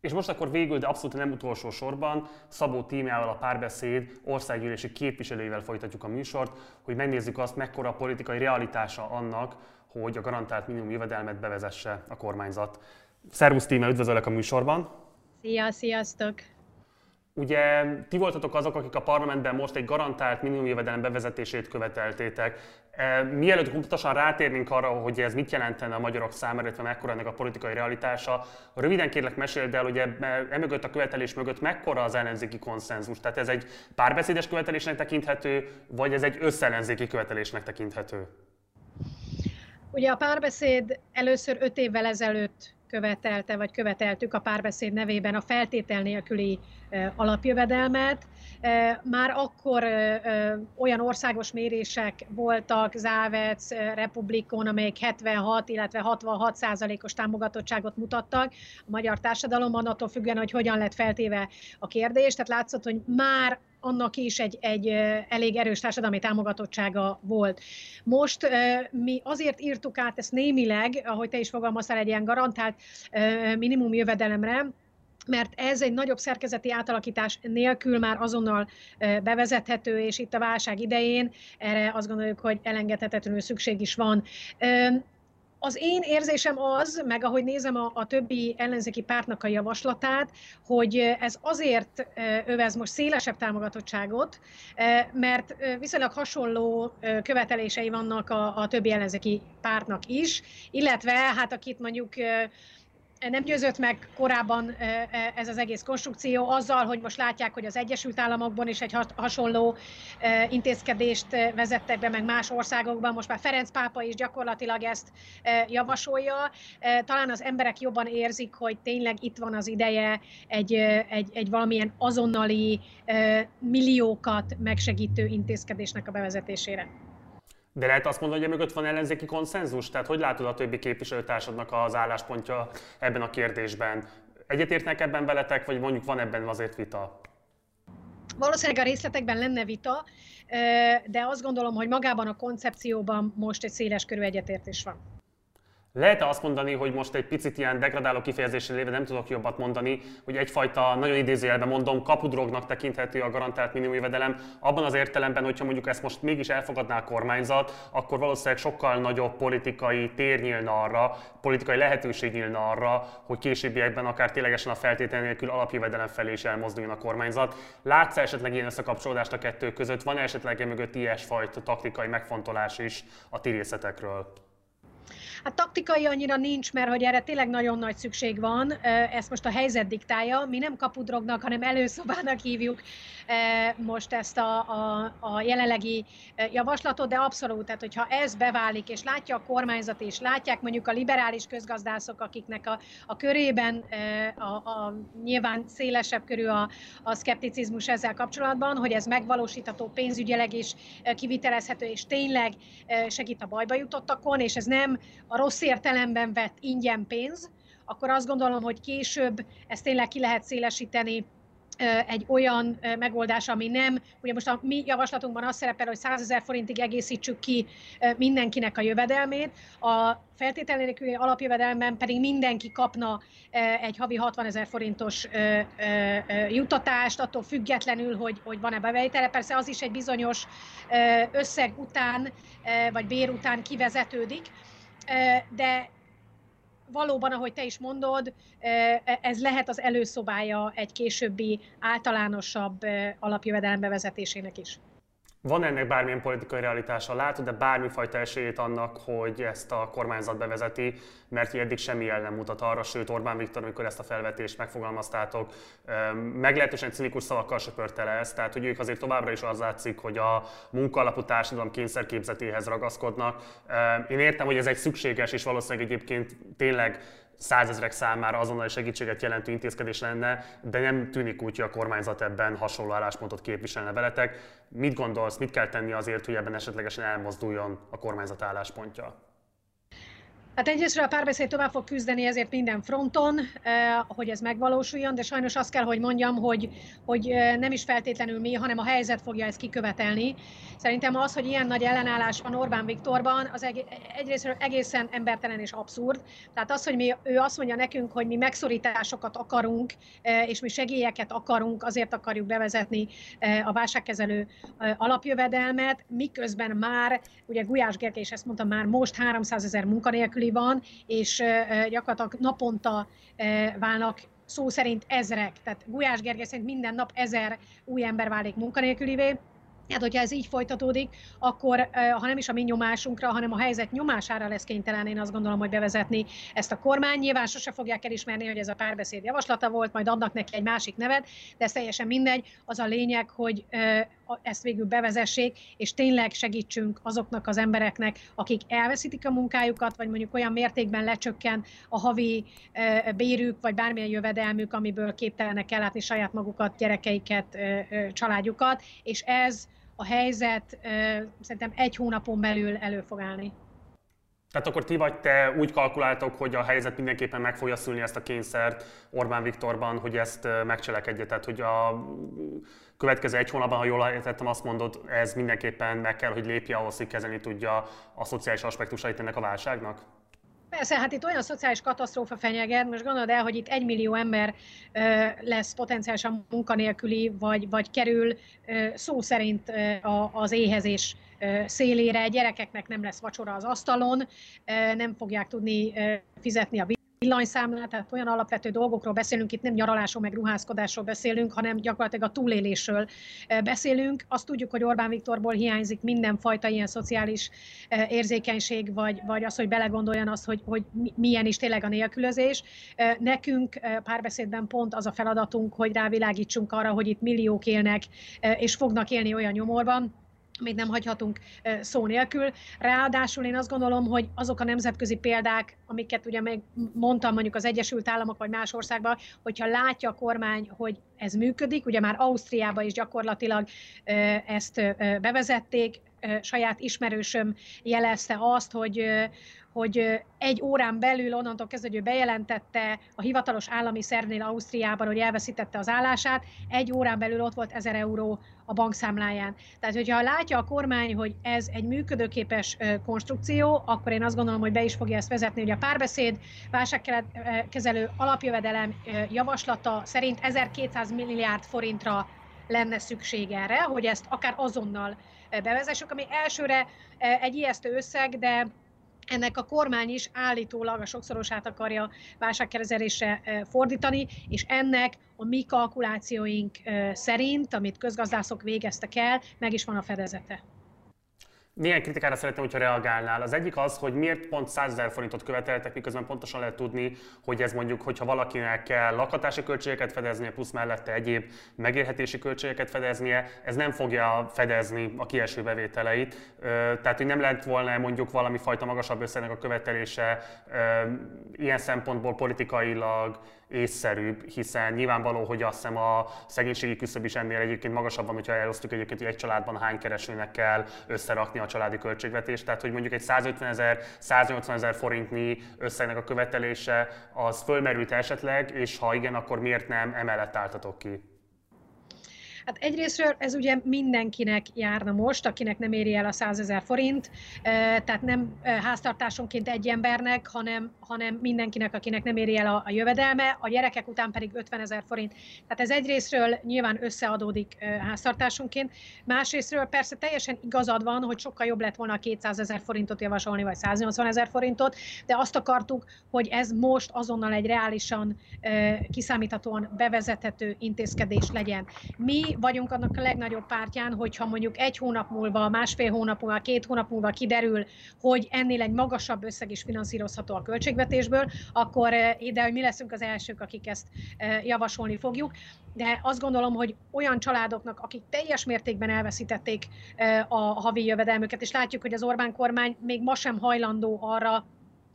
És most akkor végül, de abszolút nem utolsó sorban, Szabó tímjával a párbeszéd országgyűlési képviselőivel folytatjuk a műsort, hogy megnézzük azt, mekkora a politikai realitása annak, hogy a garantált minimum jövedelmet bevezesse a kormányzat. Szervusz tíme, üdvözöllek a műsorban! Szia, sziasztok! Ugye ti voltatok azok, akik a parlamentben most egy garantált minimumjövedelem bevezetését követeltétek. E, mielőtt pontosan rátérnénk arra, hogy ez mit jelentene a magyarok számára, illetve mekkora ennek a politikai realitása, röviden kérlek meséld el, hogy emögött a követelés mögött mekkora az ellenzéki konszenzus. Tehát ez egy párbeszédes követelésnek tekinthető, vagy ez egy összellenzéki követelésnek tekinthető? Ugye a párbeszéd először öt évvel ezelőtt követelte, vagy követeltük a párbeszéd nevében a feltétel nélküli alapjövedelmet. Már akkor olyan országos mérések voltak, Závec, Republikon, amelyek 76, illetve 66 százalékos támogatottságot mutattak a magyar társadalomban, attól függően, hogy hogyan lett feltéve a kérdés. Tehát látszott, hogy már annak is egy, egy elég erős társadalmi támogatottsága volt. Most mi azért írtuk át ezt némileg, ahogy te is fogalmaztál, egy ilyen garantált minimum jövedelemre, mert ez egy nagyobb szerkezeti átalakítás nélkül már azonnal bevezethető, és itt a válság idején erre azt gondoljuk, hogy elengedhetetlenül szükség is van. Az én érzésem az, meg ahogy nézem a, a többi ellenzéki pártnak a javaslatát, hogy ez azért övez most szélesebb támogatottságot, mert viszonylag hasonló követelései vannak a, a többi ellenzéki pártnak is, illetve hát akit mondjuk nem győzött meg korábban ez az egész konstrukció azzal, hogy most látják, hogy az Egyesült Államokban is egy hasonló intézkedést vezettek be, meg más országokban. Most már Ferenc pápa is gyakorlatilag ezt javasolja. Talán az emberek jobban érzik, hogy tényleg itt van az ideje egy, egy, egy valamilyen azonnali milliókat megsegítő intézkedésnek a bevezetésére. De lehet azt mondani, hogy mögött van ellenzéki konszenzus? Tehát hogy látod a többi képviselőtársadnak az álláspontja ebben a kérdésben? Egyetértnek ebben veletek, vagy mondjuk van ebben azért vita? Valószínűleg a részletekben lenne vita, de azt gondolom, hogy magában a koncepcióban most egy széles körű egyetértés van. Lehet-e azt mondani, hogy most egy picit ilyen degradáló kifejezéssel léve nem tudok jobbat mondani, hogy egyfajta, nagyon idézőjelben mondom, kapudrognak tekinthető a garantált minimumjövedelem, abban az értelemben, hogyha mondjuk ezt most mégis elfogadná a kormányzat, akkor valószínűleg sokkal nagyobb politikai tér nyílna arra, politikai lehetőség nyílna arra, hogy későbbiekben akár ténylegesen a feltétel nélkül alapjövedelem felé is elmozduljon a kormányzat. Látsz esetleg ilyen összekapcsolódást a kettő között? Van -e esetleg mögött ilyesfajta taktikai megfontolás is a ti részletekről? Hát taktikai annyira nincs, mert hogy erre tényleg nagyon nagy szükség van, ezt most a helyzet diktálja, mi nem kapudrognak, hanem előszobának hívjuk most ezt a, a, a jelenlegi javaslatot, de abszolút, tehát hogyha ez beválik, és látja a kormányzat, és látják mondjuk a liberális közgazdászok, akiknek a, a körében a, a nyilván szélesebb körű a, a szkepticizmus ezzel kapcsolatban, hogy ez megvalósítható pénzügyileg is kivitelezhető, és tényleg segít a bajba jutottakon, és ez nem a rossz értelemben vett ingyen pénz, akkor azt gondolom, hogy később ezt tényleg ki lehet szélesíteni egy olyan megoldás, ami nem, ugye most a mi javaslatunkban az szerepel, hogy 100 ezer forintig egészítsük ki mindenkinek a jövedelmét, a feltétel alapjövedelmen pedig mindenki kapna egy havi 60 ezer forintos juttatást, attól függetlenül, hogy, hogy van-e bevétele. Persze az is egy bizonyos összeg után, vagy bér után kivezetődik, de valóban, ahogy te is mondod, ez lehet az előszobája egy későbbi általánosabb alapjövedelem bevezetésének is. Van ennek bármilyen politikai realitása? Látod de bármifajta esélyét annak, hogy ezt a kormányzat bevezeti, mert eddig semmi jel nem mutat arra, sőt Orbán Viktor, amikor ezt a felvetést megfogalmaztátok, meglehetősen cinikus szavakkal söpörte le ezt, tehát hogy ők azért továbbra is az látszik, hogy a munkaalapú társadalom kényszerképzetéhez ragaszkodnak. Én értem, hogy ez egy szükséges és valószínűleg egyébként tényleg százezrek számára azonnali segítséget jelentő intézkedés lenne, de nem tűnik úgy, hogy a kormányzat ebben hasonló álláspontot képviselne veletek. Mit gondolsz, mit kell tenni azért, hogy ebben esetlegesen elmozduljon a kormányzat álláspontja? Hát egyrészt a párbeszéd tovább fog küzdeni ezért minden fronton, eh, hogy ez megvalósuljon, de sajnos azt kell, hogy mondjam, hogy, hogy eh, nem is feltétlenül mi, hanem a helyzet fogja ezt kikövetelni. Szerintem az, hogy ilyen nagy ellenállás van Orbán Viktorban, az egyrészt egészen embertelen és abszurd. Tehát az, hogy mi, ő azt mondja nekünk, hogy mi megszorításokat akarunk, eh, és mi segélyeket akarunk, azért akarjuk bevezetni a válságkezelő alapjövedelmet, miközben már, ugye Gulyás Gergely is ezt mondta, már most 300 ezer van, és gyakorlatilag naponta válnak szó szerint ezrek, tehát Gulyás Gergely szerint minden nap ezer új ember válik munkanélkülivé, Hát, hogyha ez így folytatódik, akkor ha nem is a mi nyomásunkra, hanem a helyzet nyomására lesz kénytelen, én azt gondolom, hogy bevezetni ezt a kormány. Nyilván sose fogják elismerni, hogy ez a párbeszéd javaslata volt, majd adnak neki egy másik nevet, de ez teljesen mindegy. Az a lényeg, hogy ezt végül bevezessék, és tényleg segítsünk azoknak az embereknek, akik elveszítik a munkájukat, vagy mondjuk olyan mértékben lecsökken a havi bérük, vagy bármilyen jövedelmük, amiből képtelenek ellátni saját magukat, gyerekeiket, családjukat, és ez a helyzet szerintem egy hónapon belül elő fog állni. Tehát akkor ti vagy te úgy kalkuláltok, hogy a helyzet mindenképpen meg fogja szülni ezt a kényszert Orbán Viktorban, hogy ezt megcselekedje. Tehát, hogy a következő egy hónapban, ha jól értettem, azt mondod, ez mindenképpen meg kell, hogy lépje ahhoz, hogy kezelni tudja a szociális aspektusait ennek a válságnak? Persze, hát itt olyan szociális katasztrófa fenyeget, most gondolod el, hogy itt egy millió ember ö, lesz potenciálisan munkanélküli, vagy, vagy kerül ö, szó szerint ö, az éhezés szélére, gyerekeknek nem lesz vacsora az asztalon, nem fogják tudni fizetni a villanyszámlát, tehát olyan alapvető dolgokról beszélünk, itt nem nyaralásról meg ruházkodásról beszélünk, hanem gyakorlatilag a túlélésről beszélünk. Azt tudjuk, hogy Orbán Viktorból hiányzik mindenfajta ilyen szociális érzékenység, vagy, vagy az, hogy belegondoljon azt, hogy, hogy milyen is tényleg a nélkülözés. Nekünk párbeszédben pont az a feladatunk, hogy rávilágítsunk arra, hogy itt milliók élnek, és fognak élni olyan nyomorban, amit nem hagyhatunk szó nélkül. Ráadásul én azt gondolom, hogy azok a nemzetközi példák, amiket ugye még mondtam mondjuk az Egyesült Államok vagy más országban, hogyha látja a kormány, hogy ez működik, ugye már Ausztriában is gyakorlatilag ezt bevezették, saját ismerősöm jelezte azt, hogy hogy egy órán belül onnantól kezdve, hogy ő bejelentette a hivatalos állami szervnél Ausztriában, hogy elveszítette az állását, egy órán belül ott volt 1000 euró a bankszámláján. Tehát, hogyha látja a kormány, hogy ez egy működőképes konstrukció, akkor én azt gondolom, hogy be is fogja ezt vezetni, hogy a párbeszéd válságkezelő alapjövedelem javaslata szerint 1200 milliárd forintra lenne szükség erre, hogy ezt akár azonnal bevezessük, ami elsőre egy ijesztő összeg, de ennek a kormány is állítólag a sokszorosát akarja válságkezelésre fordítani, és ennek a mi kalkulációink szerint, amit közgazdászok végeztek el, meg is van a fedezete. Néhány kritikára szeretném, hogyha reagálnál. Az egyik az, hogy miért pont 100 ezer forintot követeltek, miközben pontosan lehet tudni, hogy ez mondjuk, hogyha valakinek kell lakhatási költségeket fedeznie, plusz mellette egyéb megélhetési költségeket fedeznie, ez nem fogja fedezni a kieső bevételeit. Tehát, hogy nem lehet volna mondjuk valami fajta magasabb összegnek a követelése ilyen szempontból politikailag észszerűbb, hiszen nyilvánvaló, hogy azt hiszem a szegénységi küszöb is ennél egyébként magasabb van, hogyha elosztjuk egyébként, hogy egy családban hány keresőnek kell összerakni a családi költségvetést. Tehát, hogy mondjuk egy 150 ezer, 180 ezer forintnyi összegnek a követelése, az fölmerült esetleg, és ha igen, akkor miért nem emellett álltatok ki? Hát egyrésztről ez ugye mindenkinek járna most, akinek nem éri el a 100 ezer forint, tehát nem háztartásonként egy embernek, hanem, hanem mindenkinek, akinek nem éri el a, a jövedelme, a gyerekek után pedig 50 ezer forint. Tehát ez egyrésztről nyilván összeadódik háztartásonként, másrésztről persze teljesen igazad van, hogy sokkal jobb lett volna a 200 ezer forintot javasolni, vagy 180 ezer forintot, de azt akartuk, hogy ez most azonnal egy reálisan kiszámíthatóan bevezethető intézkedés legyen. Mi vagyunk annak a legnagyobb pártján, hogyha mondjuk egy hónap múlva, másfél hónap múlva, két hónap múlva kiderül, hogy ennél egy magasabb összeg is finanszírozható a költségvetésből, akkor eh, ide, hogy mi leszünk az elsők, akik ezt eh, javasolni fogjuk. De azt gondolom, hogy olyan családoknak, akik teljes mértékben elveszítették eh, a havi jövedelmüket, és látjuk, hogy az Orbán kormány még ma sem hajlandó arra,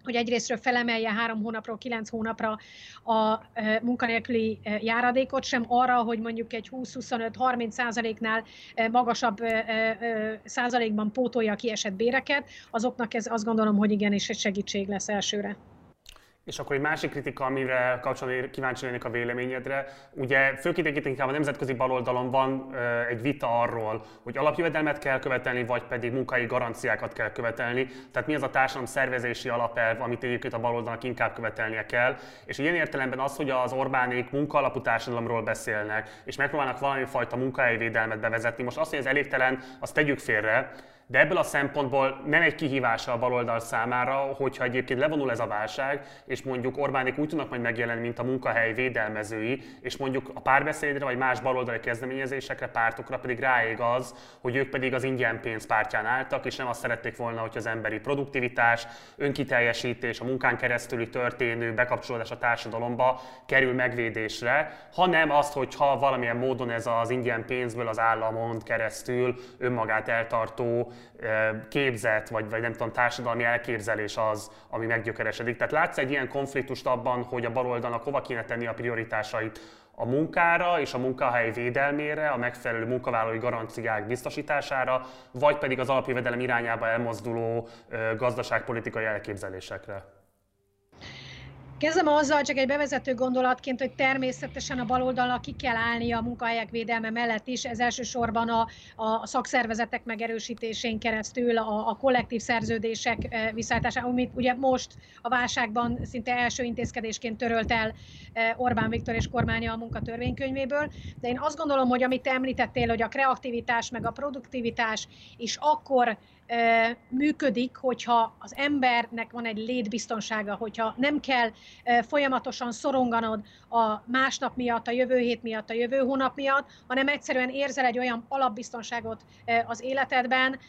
hogy egyrésztről felemelje három hónapról kilenc hónapra a munkanélküli járadékot, sem arra, hogy mondjuk egy 20-25-30 százaléknál magasabb százalékban pótolja a kiesett béreket, azoknak ez azt gondolom, hogy igenis egy segítség lesz elsőre. És akkor egy másik kritika, amire kapcsolatban kíváncsi lennék a véleményedre. Ugye főként inkább a nemzetközi baloldalon van egy vita arról, hogy alapjövedelmet kell követelni, vagy pedig munkai garanciákat kell követelni. Tehát mi az a társadalom szervezési alapelv, amit egyébként a baloldalnak inkább követelnie kell. És ilyen értelemben az, hogy az Orbánék munkaalapú társadalomról beszélnek, és megpróbálnak valami fajta munkahelyvédelmet bevezetni. Most azt, hogy ez elégtelen, azt tegyük félre, de ebből a szempontból nem egy kihívása a baloldal számára, hogyha egyébként levonul ez a válság, és mondjuk Orbánik úgy tudnak majd megjelenni, mint a munkahely védelmezői, és mondjuk a párbeszédre vagy más baloldali kezdeményezésekre, pártokra pedig ráég az, hogy ők pedig az ingyen pénz pártján álltak, és nem azt szerették volna, hogy az emberi produktivitás, önkiteljesítés, a munkán keresztüli történő bekapcsolódás a társadalomba kerül megvédésre, hanem azt, hogyha valamilyen módon ez az ingyen pénzből az államon keresztül önmagát eltartó képzet, vagy, vagy nem tudom, társadalmi elképzelés az, ami meggyökeresedik. Tehát látsz egy ilyen konfliktust abban, hogy a baloldalnak hova kéne tenni a prioritásait a munkára és a munkahely védelmére, a megfelelő munkavállalói garanciák biztosítására, vagy pedig az alapjövedelem irányába elmozduló gazdaságpolitikai elképzelésekre? Kezdem azzal csak egy bevezető gondolatként, hogy természetesen a baloldalnak ki kell állni a munkahelyek védelme mellett is, ez elsősorban a, a szakszervezetek megerősítésén keresztül, a, a kollektív szerződések visszaállítása, amit ugye most a válságban szinte első intézkedésként törölt el Orbán Viktor és kormánya a munkatörvénykönyvéből. De én azt gondolom, hogy amit te említettél, hogy a kreativitás meg a produktivitás is akkor működik, hogyha az embernek van egy létbiztonsága, hogyha nem kell folyamatosan szoronganod a másnap miatt, a jövő hét miatt, a jövő hónap miatt, hanem egyszerűen érzel egy olyan alapbiztonságot az életedben,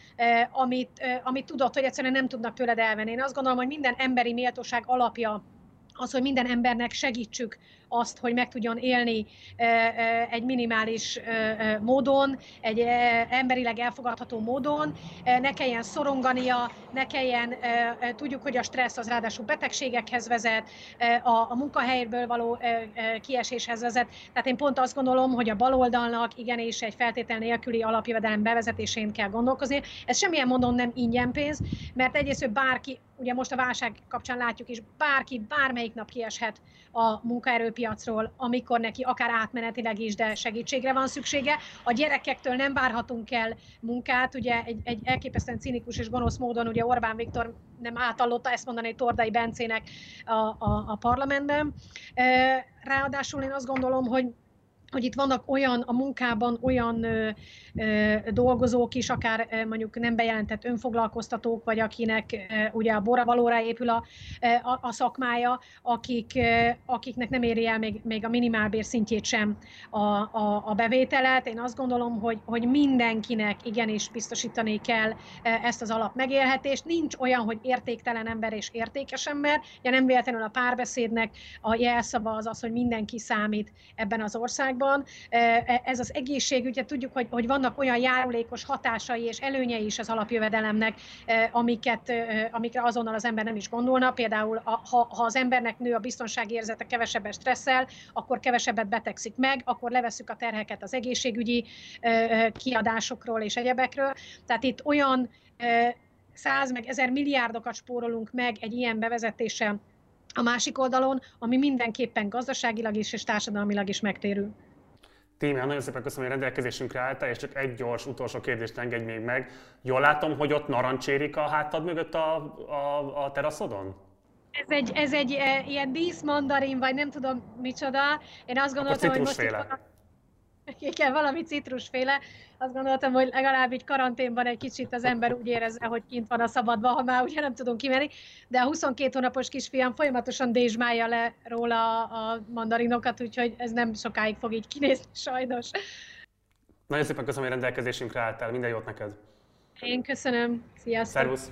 amit, amit tudod, hogy egyszerűen nem tudnak tőled elvenni. Én azt gondolom, hogy minden emberi méltóság alapja az, hogy minden embernek segítsük azt, hogy meg tudjon élni egy minimális módon, egy emberileg elfogadható módon, ne kelljen szorongania, ne kelljen, tudjuk, hogy a stressz az ráadásul betegségekhez vezet, a, munkahelyről való kieséshez vezet. Tehát én pont azt gondolom, hogy a baloldalnak igenis egy feltétel nélküli alapjövedelem bevezetésén kell gondolkozni. Ez semmilyen módon nem ingyen pénz, mert egyrészt bárki, ugye most a válság kapcsán látjuk is, bárki bármelyik nap kieshet a munkaerőpiacról, amikor neki akár átmenetileg is, de segítségre van szüksége. A gyerekektől nem várhatunk el munkát, ugye egy, egy elképesztően cinikus és gonosz módon ugye Orbán Viktor nem átallotta ezt mondani Tordai Bencének a, a, a parlamentben. Ráadásul én azt gondolom, hogy hogy itt vannak olyan a munkában olyan ö, ö, dolgozók is, akár ö, mondjuk nem bejelentett önfoglalkoztatók, vagy akinek ö, ugye a boravalóra épül a, a, a szakmája, akik, ö, akiknek nem éri el még, még a minimálbér szintjét sem a, a, a bevételet. Én azt gondolom, hogy, hogy mindenkinek igenis biztosítani kell ezt az alap megélhetést. Nincs olyan, hogy értéktelen ember és értékes ember. Ja, nem véletlenül a párbeszédnek a jelszava az az, hogy mindenki számít ebben az országban országban. E, ez az egészségügy, ugye tudjuk, hogy, hogy vannak olyan járulékos hatásai és előnyei is az alapjövedelemnek, amiket, amikre azonnal az ember nem is gondolna. Például, ha, ha az embernek nő a biztonságérzete, kevesebbet stresszel, akkor kevesebbet betegszik meg, akkor levesszük a terheket az egészségügyi kiadásokról és egyebekről. Tehát itt olyan száz meg ezer milliárdokat spórolunk meg egy ilyen bevezetéssel a másik oldalon, ami mindenképpen gazdaságilag is és társadalmilag is megtérül. Tímea, nagyon szépen köszönöm, hogy rendelkezésünkre álltál, és csak egy gyors utolsó kérdést engedj még meg. Jól látom, hogy ott narancsérik a hátad mögött a, a, a teraszodon? Ez egy, ez egy e, ilyen díszmandarin, vagy nem tudom micsoda. Én azt gondoltam, hogy most itt igen, valami citrusféle. Azt gondoltam, hogy legalább így karanténban egy kicsit az ember úgy érezze, hogy kint van a szabadban, ha már ugye nem tudunk kimenni. De a 22 hónapos kisfiam folyamatosan dézsmálja le róla a mandarinokat, úgyhogy ez nem sokáig fog így kinézni, sajnos. Nagyon szépen köszönöm, hogy rendelkezésünkre álltál. Minden jót neked! Én köszönöm. Sziasztok! Szervusz!